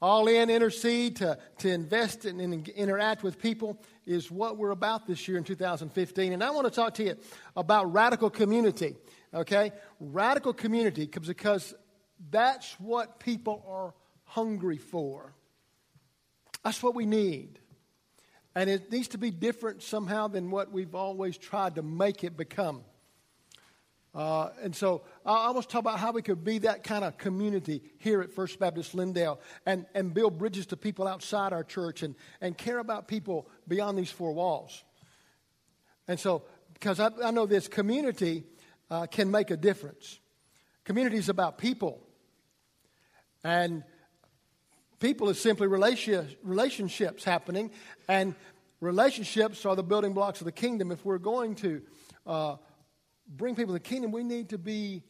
all in, intercede, to, to invest and, and interact with people is what we're about this year in 2015. And I want to talk to you about radical community, okay? Radical community because that's what people are hungry for. That's what we need. And it needs to be different somehow than what we've always tried to make it become. Uh, and so I, to talk about how we could be that kind of community here at First Baptist Lindale and, and build bridges to people outside our church and, and care about people beyond these four walls. And so, because I, I know this community uh, can make a difference. Community is about people. And people is simply relationships happening. And relationships are the building blocks of the kingdom. If we're going to uh, bring people to the kingdom, we need to be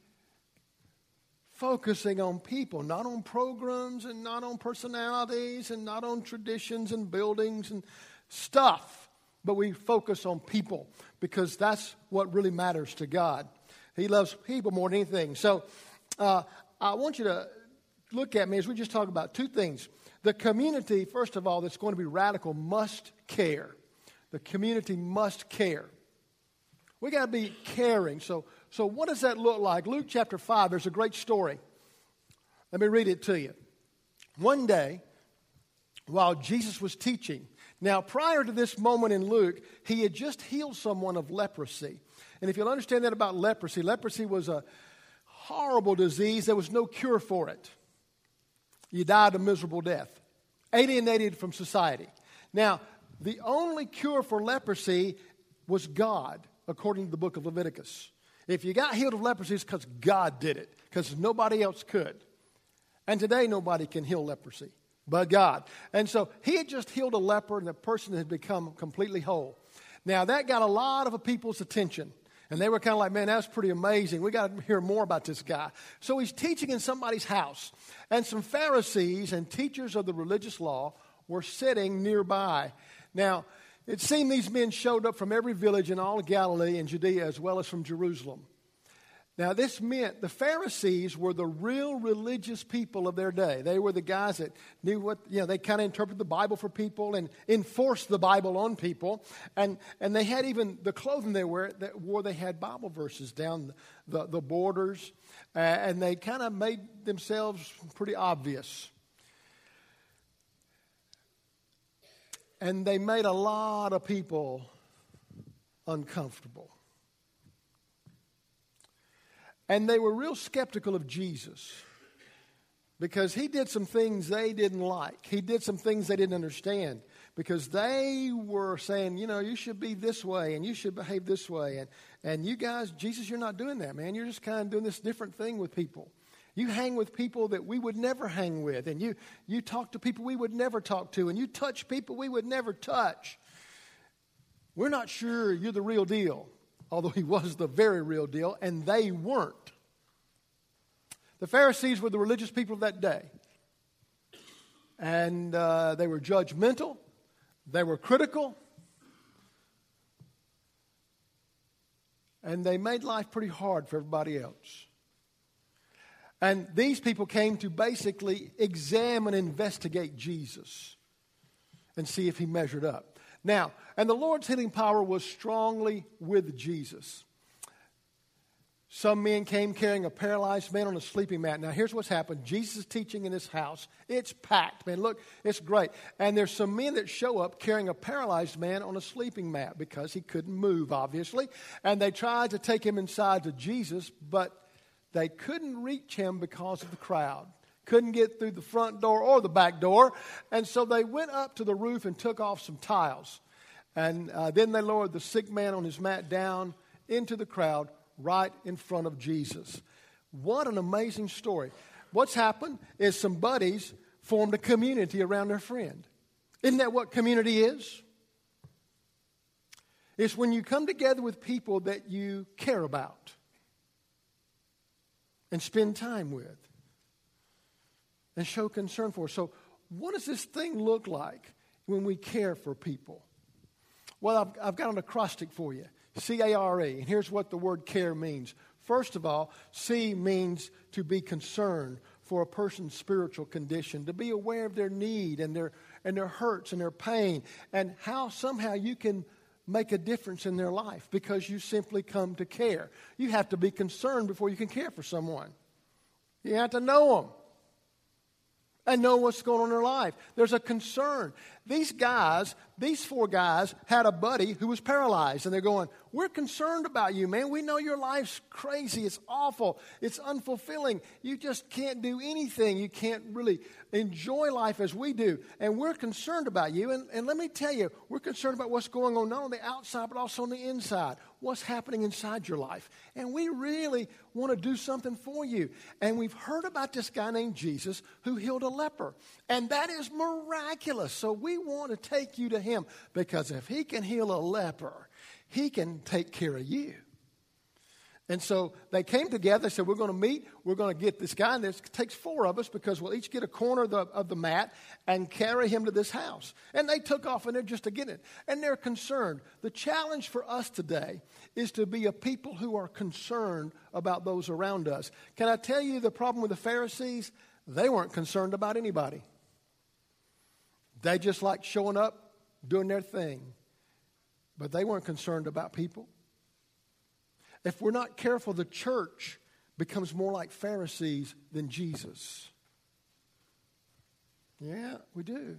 focusing on people, not on programs and not on personalities and not on traditions and buildings and stuff, but we focus on people because that's what really matters to God. He loves people more than anything. So uh, I want you to look at me as we just talk about two things. The community, first of all, that's going to be radical must care. The community must care. We got to be caring. So, so what does that look like? Luke chapter 5, there's a great story. Let me read it to you. One day, while Jesus was teaching, now prior to this moment in Luke, he had just healed someone of leprosy. And if you'll understand that about leprosy, leprosy was a horrible disease, there was no cure for it. You died a miserable death, alienated from society. Now, the only cure for leprosy was God according to the book of Leviticus. If you got healed of leprosy, it's because God did it, because nobody else could. And today, nobody can heal leprosy but God. And so he had just healed a leper, and the person had become completely whole. Now, that got a lot of people's attention. And they were kind of like, man, that's pretty amazing. We got to hear more about this guy. So he's teaching in somebody's house. And some Pharisees and teachers of the religious law were sitting nearby. Now, it seemed these men showed up from every village in all Galilee and Judea as well as from Jerusalem. Now, this meant the Pharisees were the real religious people of their day. They were the guys that knew what, you know, they kind of interpreted the Bible for people and enforced the Bible on people. And, and they had even the clothing they wore, that wore, they had Bible verses down the, the borders. Uh, and they kind of made themselves pretty obvious. And they made a lot of people uncomfortable. And they were real skeptical of Jesus because he did some things they didn't like. He did some things they didn't understand because they were saying, you know, you should be this way and you should behave this way. And, and you guys, Jesus, you're not doing that, man. You're just kind of doing this different thing with people. You hang with people that we would never hang with, and you, you talk to people we would never talk to, and you touch people we would never touch. We're not sure you're the real deal, although he was the very real deal, and they weren't. The Pharisees were the religious people of that day, and uh, they were judgmental, they were critical, and they made life pretty hard for everybody else. And these people came to basically examine investigate Jesus and see if he measured up. Now, and the Lord's healing power was strongly with Jesus. Some men came carrying a paralyzed man on a sleeping mat. Now, here's what's happened. Jesus is teaching in his house. It's packed, man. Look, it's great. And there's some men that show up carrying a paralyzed man on a sleeping mat because he couldn't move, obviously. And they tried to take him inside to Jesus, but they couldn't reach him because of the crowd. Couldn't get through the front door or the back door. And so they went up to the roof and took off some tiles. And uh, then they lowered the sick man on his mat down into the crowd right in front of Jesus. What an amazing story. What's happened is some buddies formed a community around their friend. Isn't that what community is? It's when you come together with people that you care about and spend time with and show concern for. So, what does this thing look like when we care for people? Well, I've, I've got an acrostic for you C A R E. And here's what the word care means. First of all, C means to be concerned for a person's spiritual condition, to be aware of their need and their, and their hurts and their pain, and how somehow you can make a difference in their life because you simply come to care. You have to be concerned before you can care for someone. You have to know them and know what's going on in their life. There's a concern. These guys, these four guys, had a buddy who was paralyzed, and they're going, We're concerned about you, man. We know your life's crazy. It's awful. It's unfulfilling. You just can't do anything. You can't really enjoy life as we do. And we're concerned about you. And, and let me tell you, we're concerned about what's going on, not on the outside, but also on the inside. What's happening inside your life. And we really want to do something for you. And we've heard about this guy named Jesus who healed a leper. And that is miraculous. So we want to take you to him because if he can heal a leper, he can take care of you. And so they came together. They said, We're going to meet. We're going to get this guy. And this takes four of us because we'll each get a corner of the, of the mat and carry him to this house. And they took off and they're just to get it. And they're concerned. The challenge for us today is to be a people who are concerned about those around us. Can I tell you the problem with the Pharisees? They weren't concerned about anybody. They just liked showing up, doing their thing. But they weren't concerned about people. If we're not careful, the church becomes more like Pharisees than Jesus. Yeah, we do.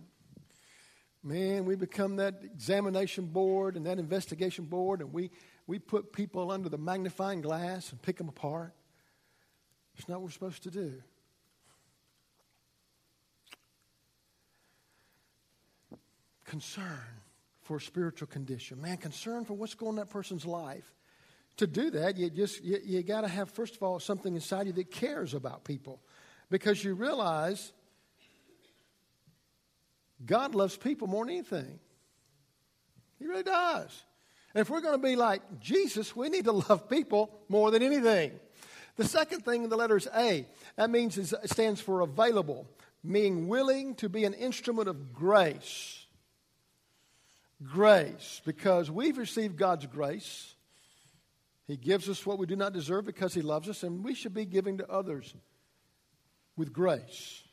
Man, we become that examination board and that investigation board, and we, we put people under the magnifying glass and pick them apart. It's not what we're supposed to do. concern for spiritual condition. Man, concern for what's going on in that person's life. To do that, you just you, you got to have first of all something inside you that cares about people, because you realize God loves people more than anything. He really does. And if we're going to be like Jesus, we need to love people more than anything. The second thing in the letter is A. That means it stands for available, meaning willing to be an instrument of grace grace because we've received God's grace. He gives us what we do not deserve because He loves us, and we should be giving to others with grace.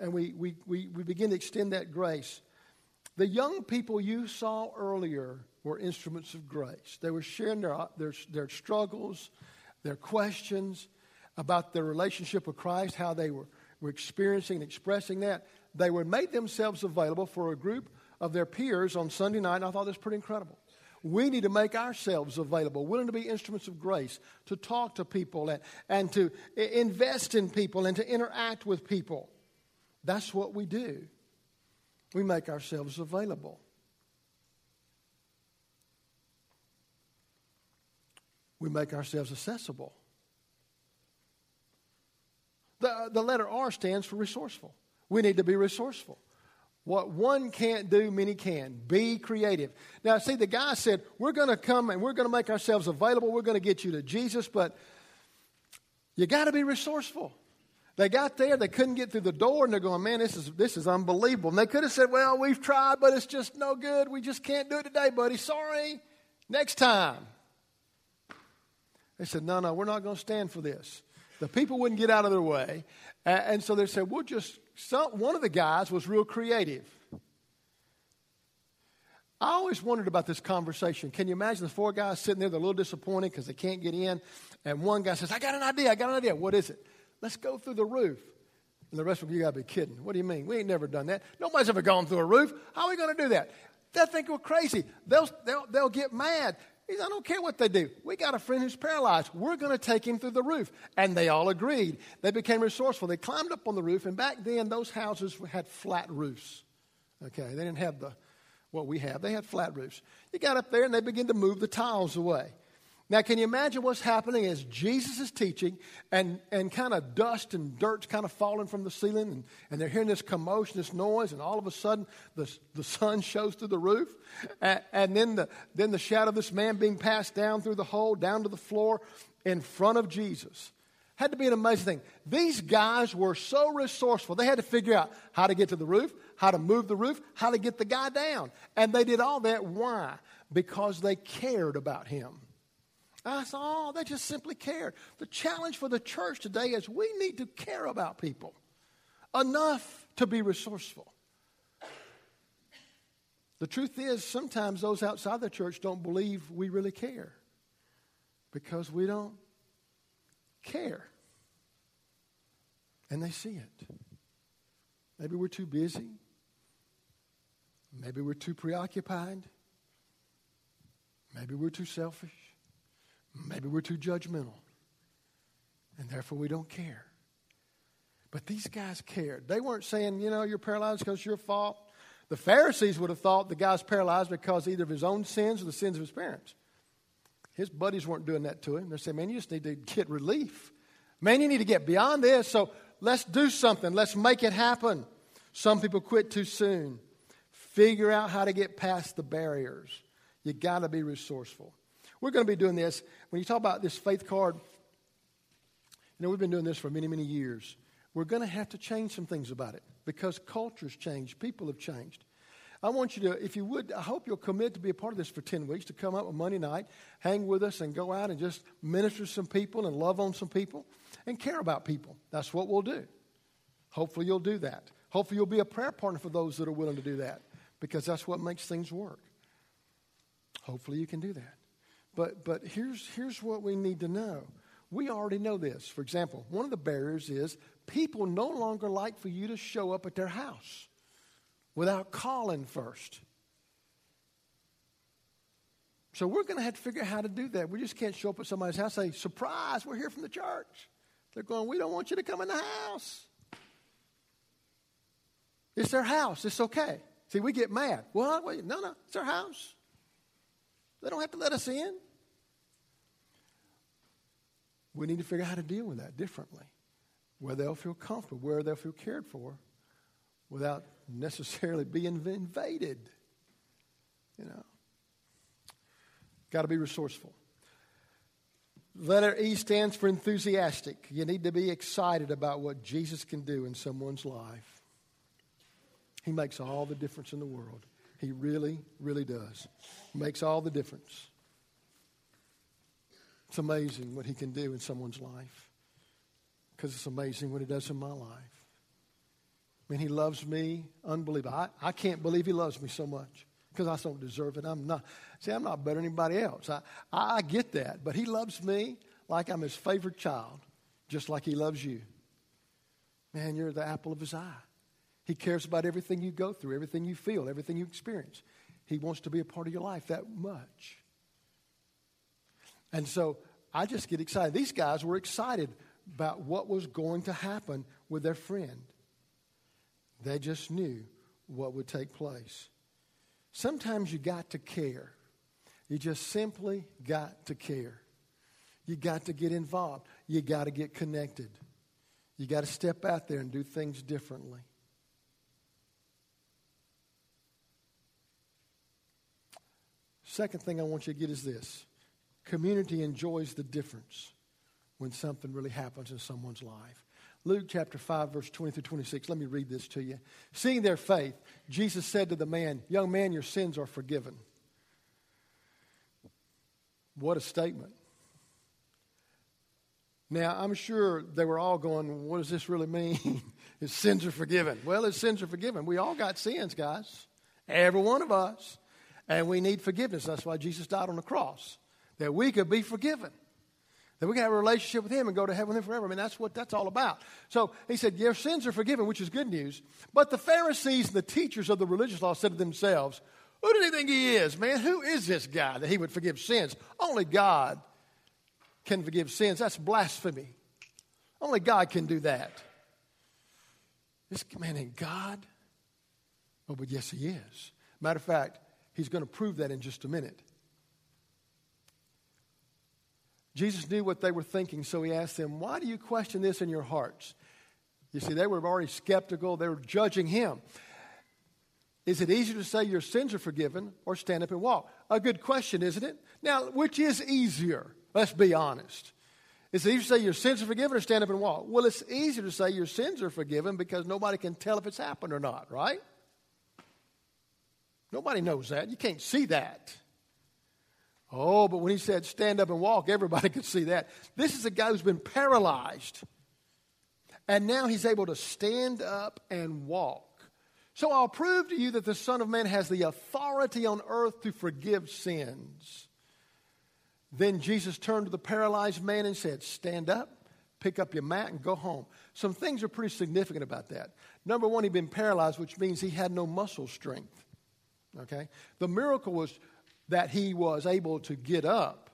And we, we, we, we begin to extend that grace. The young people you saw earlier were instruments of grace. They were sharing their, their, their struggles, their questions about their relationship with Christ, how they were, were experiencing and expressing that. They were made themselves available for a group of their peers on Sunday night, and I thought this was pretty incredible. We need to make ourselves available, willing to be instruments of grace, to talk to people and, and to invest in people and to interact with people. That's what we do. We make ourselves available. We make ourselves accessible. The, the letter R stands for resourceful. We need to be resourceful. What one can't do, many can. Be creative. Now, see, the guy said, We're going to come and we're going to make ourselves available. We're going to get you to Jesus, but you got to be resourceful. They got there, they couldn't get through the door, and they're going, Man, this is, this is unbelievable. And they could have said, Well, we've tried, but it's just no good. We just can't do it today, buddy. Sorry. Next time. They said, No, no, we're not going to stand for this. The people wouldn't get out of their way. And so they said, We'll just some, one of the guys was real creative. I always wondered about this conversation. Can you imagine the four guys sitting there, they're a little disappointed because they can't get in, and one guy says, I got an idea, I got an idea. What is it? Let's go through the roof. And the rest of you got to be kidding. What do you mean? We ain't never done that. Nobody's ever gone through a roof. How are we going to do that? They'll think we're crazy. They'll, they'll, they'll get mad. He said, I don't care what they do. We got a friend who's paralyzed. We're going to take him through the roof. And they all agreed. They became resourceful. They climbed up on the roof, and back then those houses had flat roofs. Okay, they didn't have the what we have. They had flat roofs. You got up there and they began to move the tiles away. Now, can you imagine what's happening as Jesus is teaching and, and kind of dust and dirt's kind of falling from the ceiling and, and they're hearing this commotion, this noise, and all of a sudden the, the sun shows through the roof and, and then, the, then the shadow of this man being passed down through the hole, down to the floor in front of Jesus. Had to be an amazing thing. These guys were so resourceful. They had to figure out how to get to the roof, how to move the roof, how to get the guy down. And they did all that. Why? Because they cared about him. Said, oh, they just simply cared. The challenge for the church today is we need to care about people enough to be resourceful. The truth is, sometimes those outside the church don't believe we really care because we don't care. And they see it. Maybe we're too busy. Maybe we're too preoccupied. Maybe we're too selfish. Maybe we're too judgmental. And therefore we don't care. But these guys cared. They weren't saying, you know, you're paralyzed because it's your fault. The Pharisees would have thought the guy's paralyzed because either of his own sins or the sins of his parents. His buddies weren't doing that to him. They're saying, man, you just need to get relief. Man, you need to get beyond this. So let's do something. Let's make it happen. Some people quit too soon. Figure out how to get past the barriers. You got to be resourceful. We're going to be doing this. When you talk about this faith card, you know, we've been doing this for many, many years. We're going to have to change some things about it because culture's changed, people have changed. I want you to, if you would, I hope you'll commit to be a part of this for 10 weeks, to come up on Monday night, hang with us, and go out and just minister to some people and love on some people and care about people. That's what we'll do. Hopefully, you'll do that. Hopefully, you'll be a prayer partner for those that are willing to do that because that's what makes things work. Hopefully, you can do that. But, but here's, here's what we need to know. We already know this. For example, one of the barriers is people no longer like for you to show up at their house without calling first. So we're going to have to figure out how to do that. We just can't show up at somebody's house and say, surprise, we're here from the church. They're going, we don't want you to come in the house. It's their house. It's okay. See, we get mad. What? Wait, no, no, it's their house. They don't have to let us in. We need to figure out how to deal with that differently where they'll feel comfortable, where they'll feel cared for without necessarily being invaded. You know, got to be resourceful. Letter E stands for enthusiastic. You need to be excited about what Jesus can do in someone's life. He makes all the difference in the world. He really, really does. Makes all the difference. It's amazing what he can do in someone's life because it's amazing what He does in my life. I mean, He loves me unbelievable. I, I can't believe He loves me so much because I don't deserve it. I'm not, see, I'm not better than anybody else. I, I get that. But He loves me like I'm His favorite child, just like He loves you. Man, you're the apple of His eye. He cares about everything you go through, everything you feel, everything you experience. He wants to be a part of your life that much. And so I just get excited. These guys were excited about what was going to happen with their friend. They just knew what would take place. Sometimes you got to care. You just simply got to care. You got to get involved. You got to get connected. You got to step out there and do things differently. Second thing I want you to get is this community enjoys the difference when something really happens in someone's life. Luke chapter 5, verse 20 through 26. Let me read this to you. Seeing their faith, Jesus said to the man, Young man, your sins are forgiven. What a statement. Now, I'm sure they were all going, What does this really mean? his sins are forgiven. Well, his sins are forgiven. We all got sins, guys. Every one of us. And we need forgiveness. That's why Jesus died on the cross, that we could be forgiven that we can have a relationship with him and go to heaven with him forever. I mean, that's what that's all about. So he said, Your sins are forgiven, which is good news. But the Pharisees and the teachers of the religious law said to themselves, Who do they think he is, man? Who is this guy that he would forgive sins? Only God can forgive sins. That's blasphemy. Only God can do that. This man ain't God. Oh, but yes, he is. Matter of fact, he's going to prove that in just a minute. Jesus knew what they were thinking, so he asked them, Why do you question this in your hearts? You see, they were already skeptical, they were judging him. Is it easier to say your sins are forgiven or stand up and walk? A good question, isn't it? Now, which is easier? Let's be honest. Is it easier to say your sins are forgiven or stand up and walk? Well, it's easier to say your sins are forgiven because nobody can tell if it's happened or not, right? Nobody knows that. You can't see that. Oh, but when he said stand up and walk, everybody could see that. This is a guy who's been paralyzed. And now he's able to stand up and walk. So I'll prove to you that the Son of Man has the authority on earth to forgive sins. Then Jesus turned to the paralyzed man and said, Stand up, pick up your mat, and go home. Some things are pretty significant about that. Number one, he'd been paralyzed, which means he had no muscle strength. Okay? The miracle was that he was able to get up.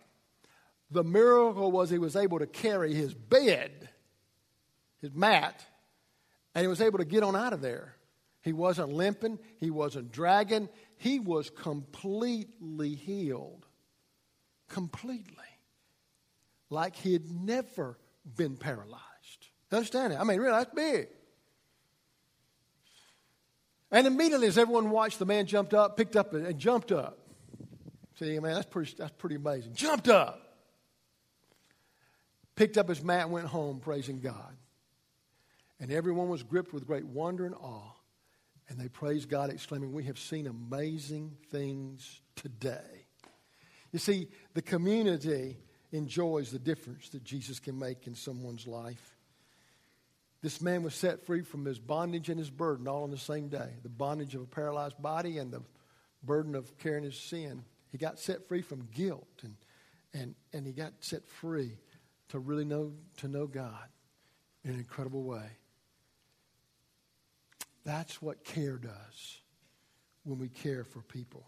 The miracle was he was able to carry his bed, his mat, and he was able to get on out of there. He wasn't limping, he wasn't dragging, he was completely healed. Completely. Like he had never been paralyzed. Understand it? I mean, really, that's big. And immediately, as everyone watched, the man jumped up, picked up, and jumped up. See, man, that's pretty, that's pretty amazing. Jumped up, picked up his mat, and went home praising God. And everyone was gripped with great wonder and awe. And they praised God, exclaiming, We have seen amazing things today. You see, the community enjoys the difference that Jesus can make in someone's life. This man was set free from his bondage and his burden all on the same day the bondage of a paralyzed body and the burden of carrying his sin. He got set free from guilt and, and, and he got set free to really know, to know God in an incredible way. That's what care does when we care for people.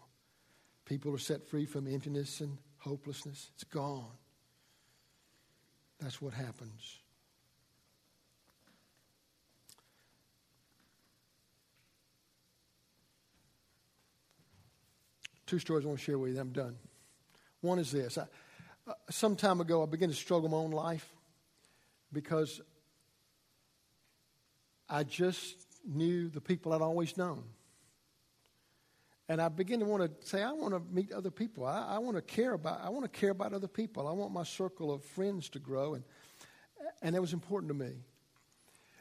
People are set free from emptiness and hopelessness, it's gone. That's what happens. Two stories I want to share with you. I'm done. One is this. I, uh, some time ago, I began to struggle my own life because I just knew the people I'd always known. And I began to want to say, I want to meet other people. I, I want to care about. I want to care about other people. I want my circle of friends to grow, and and that was important to me.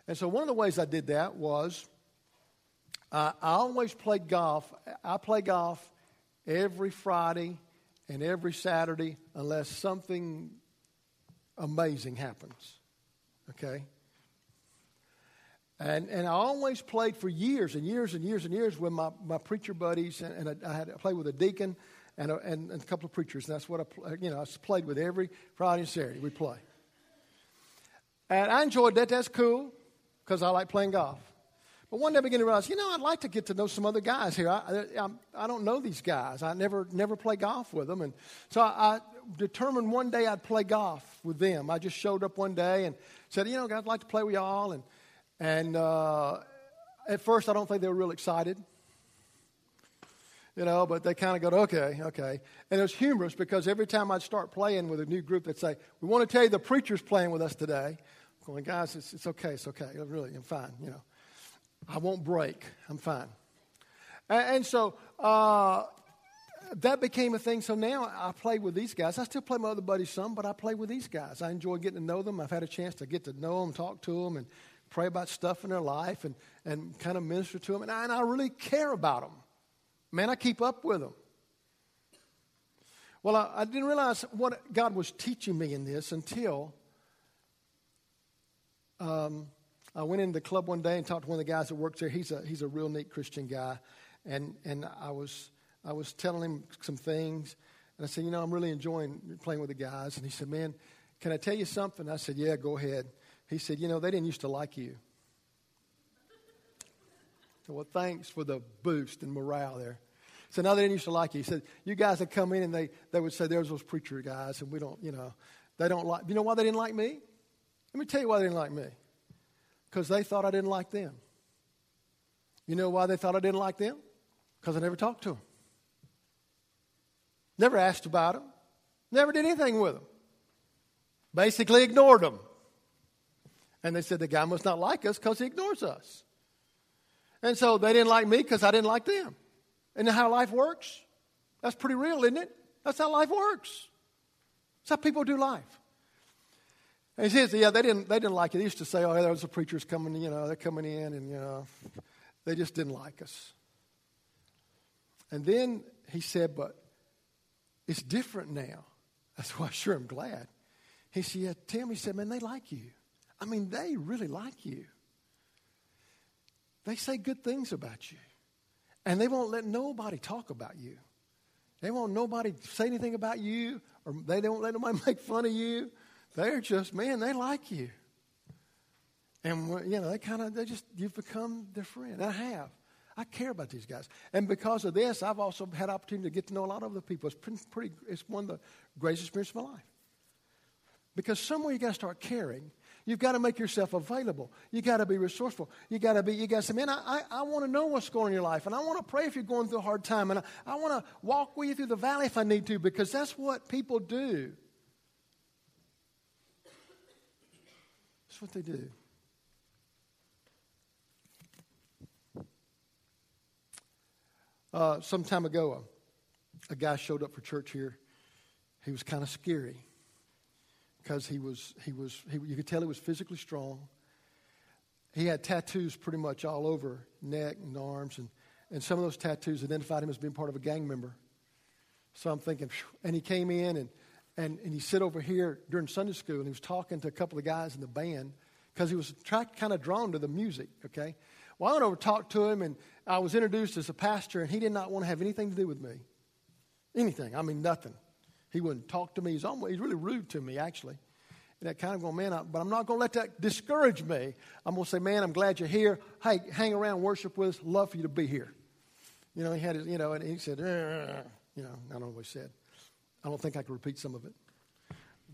And so one of the ways I did that was uh, I always played golf. I play golf every Friday and every Saturday unless something amazing happens. Okay? And, and I always played for years and years and years and years with my, my preacher buddies, and, and I, I, had I played with a deacon and a, and, and, a couple of preachers, and that's what I you know I played with every Friday and Saturday. We play, and I enjoyed that. That's cool because I like playing golf. But one day I began to realize, you know, I'd like to get to know some other guys here. I, I, I don't know these guys. I never, never play golf with them. And so I, I, determined one day I'd play golf with them. I just showed up one day and said, you know, I'd like to play with y'all. And, and uh, at first, I don't think they were real excited. You know, but they kind of go, okay, okay. And it was humorous because every time I'd start playing with a new group, they'd say, we want to tell you the preacher's playing with us today. I'm going, guys, it's, it's okay, it's okay. Really, I'm fine, you know. I won't break. I'm fine. And, and so uh, that became a thing. So now I play with these guys. I still play my other buddies some, but I play with these guys. I enjoy getting to know them. I've had a chance to get to know them, talk to them, and pray about stuff in their life and, and kind of minister to them. And I, and I really care about them. Man, I keep up with them. Well, I, I didn't realize what God was teaching me in this until um, I went into the club one day and talked to one of the guys that works there. He's a, he's a real neat Christian guy. And, and I, was, I was telling him some things. And I said, You know, I'm really enjoying playing with the guys. And he said, Man, can I tell you something? I said, Yeah, go ahead. He said, You know, they didn't used to like you. So, well, thanks for the boost and morale there. So now they didn't used to like you. He said, You guys would come in and they, they would say, There's those preacher guys, and we don't, you know, they don't like. You know why they didn't like me? Let me tell you why they didn't like me. Because they thought I didn't like them. You know why they thought I didn't like them? Because I never talked to them. Never asked about them. Never did anything with them. Basically ignored them. And they said the guy must not like us because he ignores us. And so they didn't like me because I didn't like them. And how life works? That's pretty real, isn't it? That's how life works. That's how people do life. And he says, yeah, they didn't, they didn't like it. They used to say, oh, yeah, there's the preachers coming, you know, they're coming in, and, you know, they just didn't like us. And then he said, but it's different now. That's why sure I'm glad. He said, yeah, Tim, he said, man, they like you. I mean, they really like you. They say good things about you. And they won't let nobody talk about you. They won't nobody say anything about you, or they don't let nobody make fun of you. They're just, man, they like you. And, you know, they kind of, they just, you've become their friend. I have. I care about these guys. And because of this, I've also had opportunity to get to know a lot of other people. It's pretty, pretty it's one of the greatest experiences of my life. Because somewhere you got to start caring. You've got to make yourself available. You got to be resourceful. You got to be. You got to say, man, I, I, I want to know what's going on in your life, and I want to pray if you're going through a hard time, and I, I want to walk with you through the valley if I need to, because that's what people do. What they do. Uh, some time ago, a, a guy showed up for church here. He was kind of scary because he was, he was he, you could tell he was physically strong. He had tattoos pretty much all over neck and arms, and, and some of those tattoos identified him as being part of a gang member. So I'm thinking, and he came in and, and, and he sit over here during Sunday school, and he was talking to a couple of guys in the band because he was kind of drawn to the music, okay? Well, I went over to talk to him, and I was introduced as a pastor, and he did not want to have anything to do with me. Anything. I mean, nothing. He wouldn't talk to me. He's, almost, he's really rude to me, actually. And that kind of going, man, I, but I'm not going to let that discourage me. I'm going to say, man, I'm glad you're here. Hey, hang around, worship with us. Love for you to be here. You know, he had his, you know, and he said, you know, I don't know what he said. I don't think I can repeat some of it.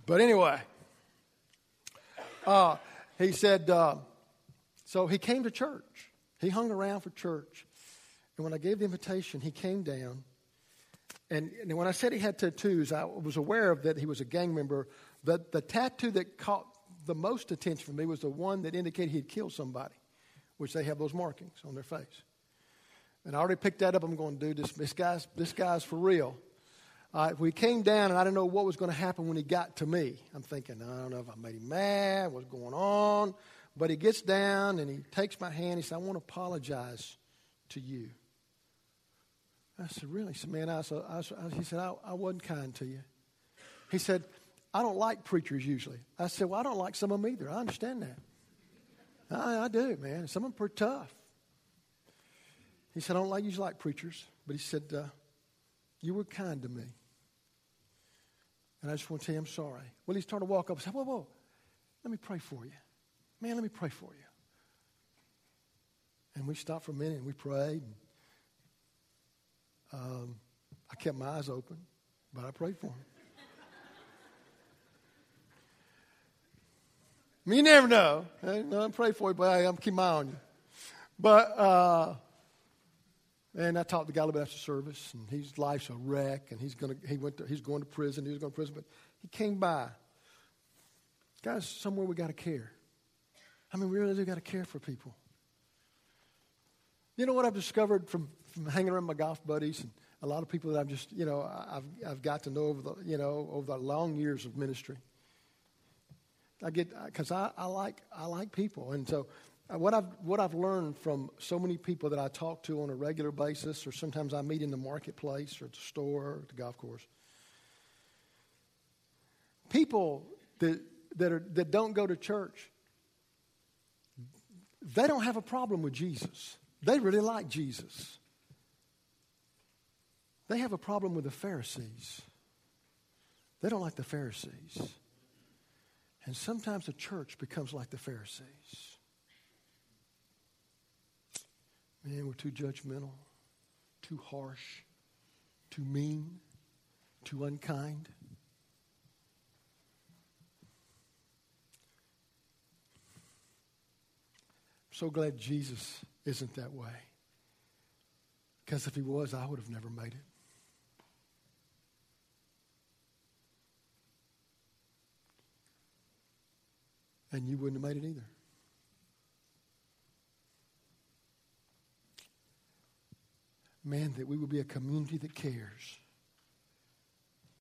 But anyway, uh, he said, uh, so he came to church. He hung around for church. And when I gave the invitation, he came down and, and, when I said he had tattoos, I was aware of that he was a gang member. The, the tattoo that caught the most attention for me was the one that indicated he had killed somebody, which they have those markings on their face. And I already picked that up. I'm going, dude, this, this, guy's, this guy's for real. Uh, we came down, and I didn't know what was going to happen when he got to me. I'm thinking, I don't know if I made him mad, what's going on. But he gets down, and he takes my hand. He said, I want to apologize to you. I said, Really? He said, Man, I, said, I, he said, I, I wasn't kind to you. He said, I don't like preachers usually. I said, Well, I don't like some of them either. I understand that. I, I do, man. Some of them are tough. He said, I don't like usually like preachers, but he said, uh, You were kind to me. And I just want to tell you I'm sorry. Well, he started to walk up and said, Whoa, whoa, let me pray for you. Man, let me pray for you. And we stopped for a minute and we prayed. And um, I kept my eyes open, but I prayed for him. Mean, you never know. I, I pray for you, but I, am keep my eye on you. But uh, and I talked to the guy a little bit after service, and his life's a wreck, and he's gonna he went to, he's going to prison. He was going to prison, but he came by. Guys, somewhere we got to care. I mean, we really do got to care for people. You know what I've discovered from from hanging around my golf buddies and a lot of people that I've just, you know, I've, I've got to know over the, you know, over the long years of ministry. I get, because I, I, like, I like people. And so Uh, what I've, what I've learned from so many people that I talk to on a regular basis, or sometimes I meet in the marketplace or at the store or at the golf course, people that, that, are, that don't go to church, they don't have a problem with Jesus. They really like Jesus. They have a problem with the Pharisees. They don't like the Pharisees. And sometimes the church becomes like the Pharisees. Man, we're too judgmental, too harsh, too mean, too unkind. I'm so glad Jesus isn't that way. Because if he was, I would have never made it. and you wouldn't have made it either. Man, that we would be a community that cares.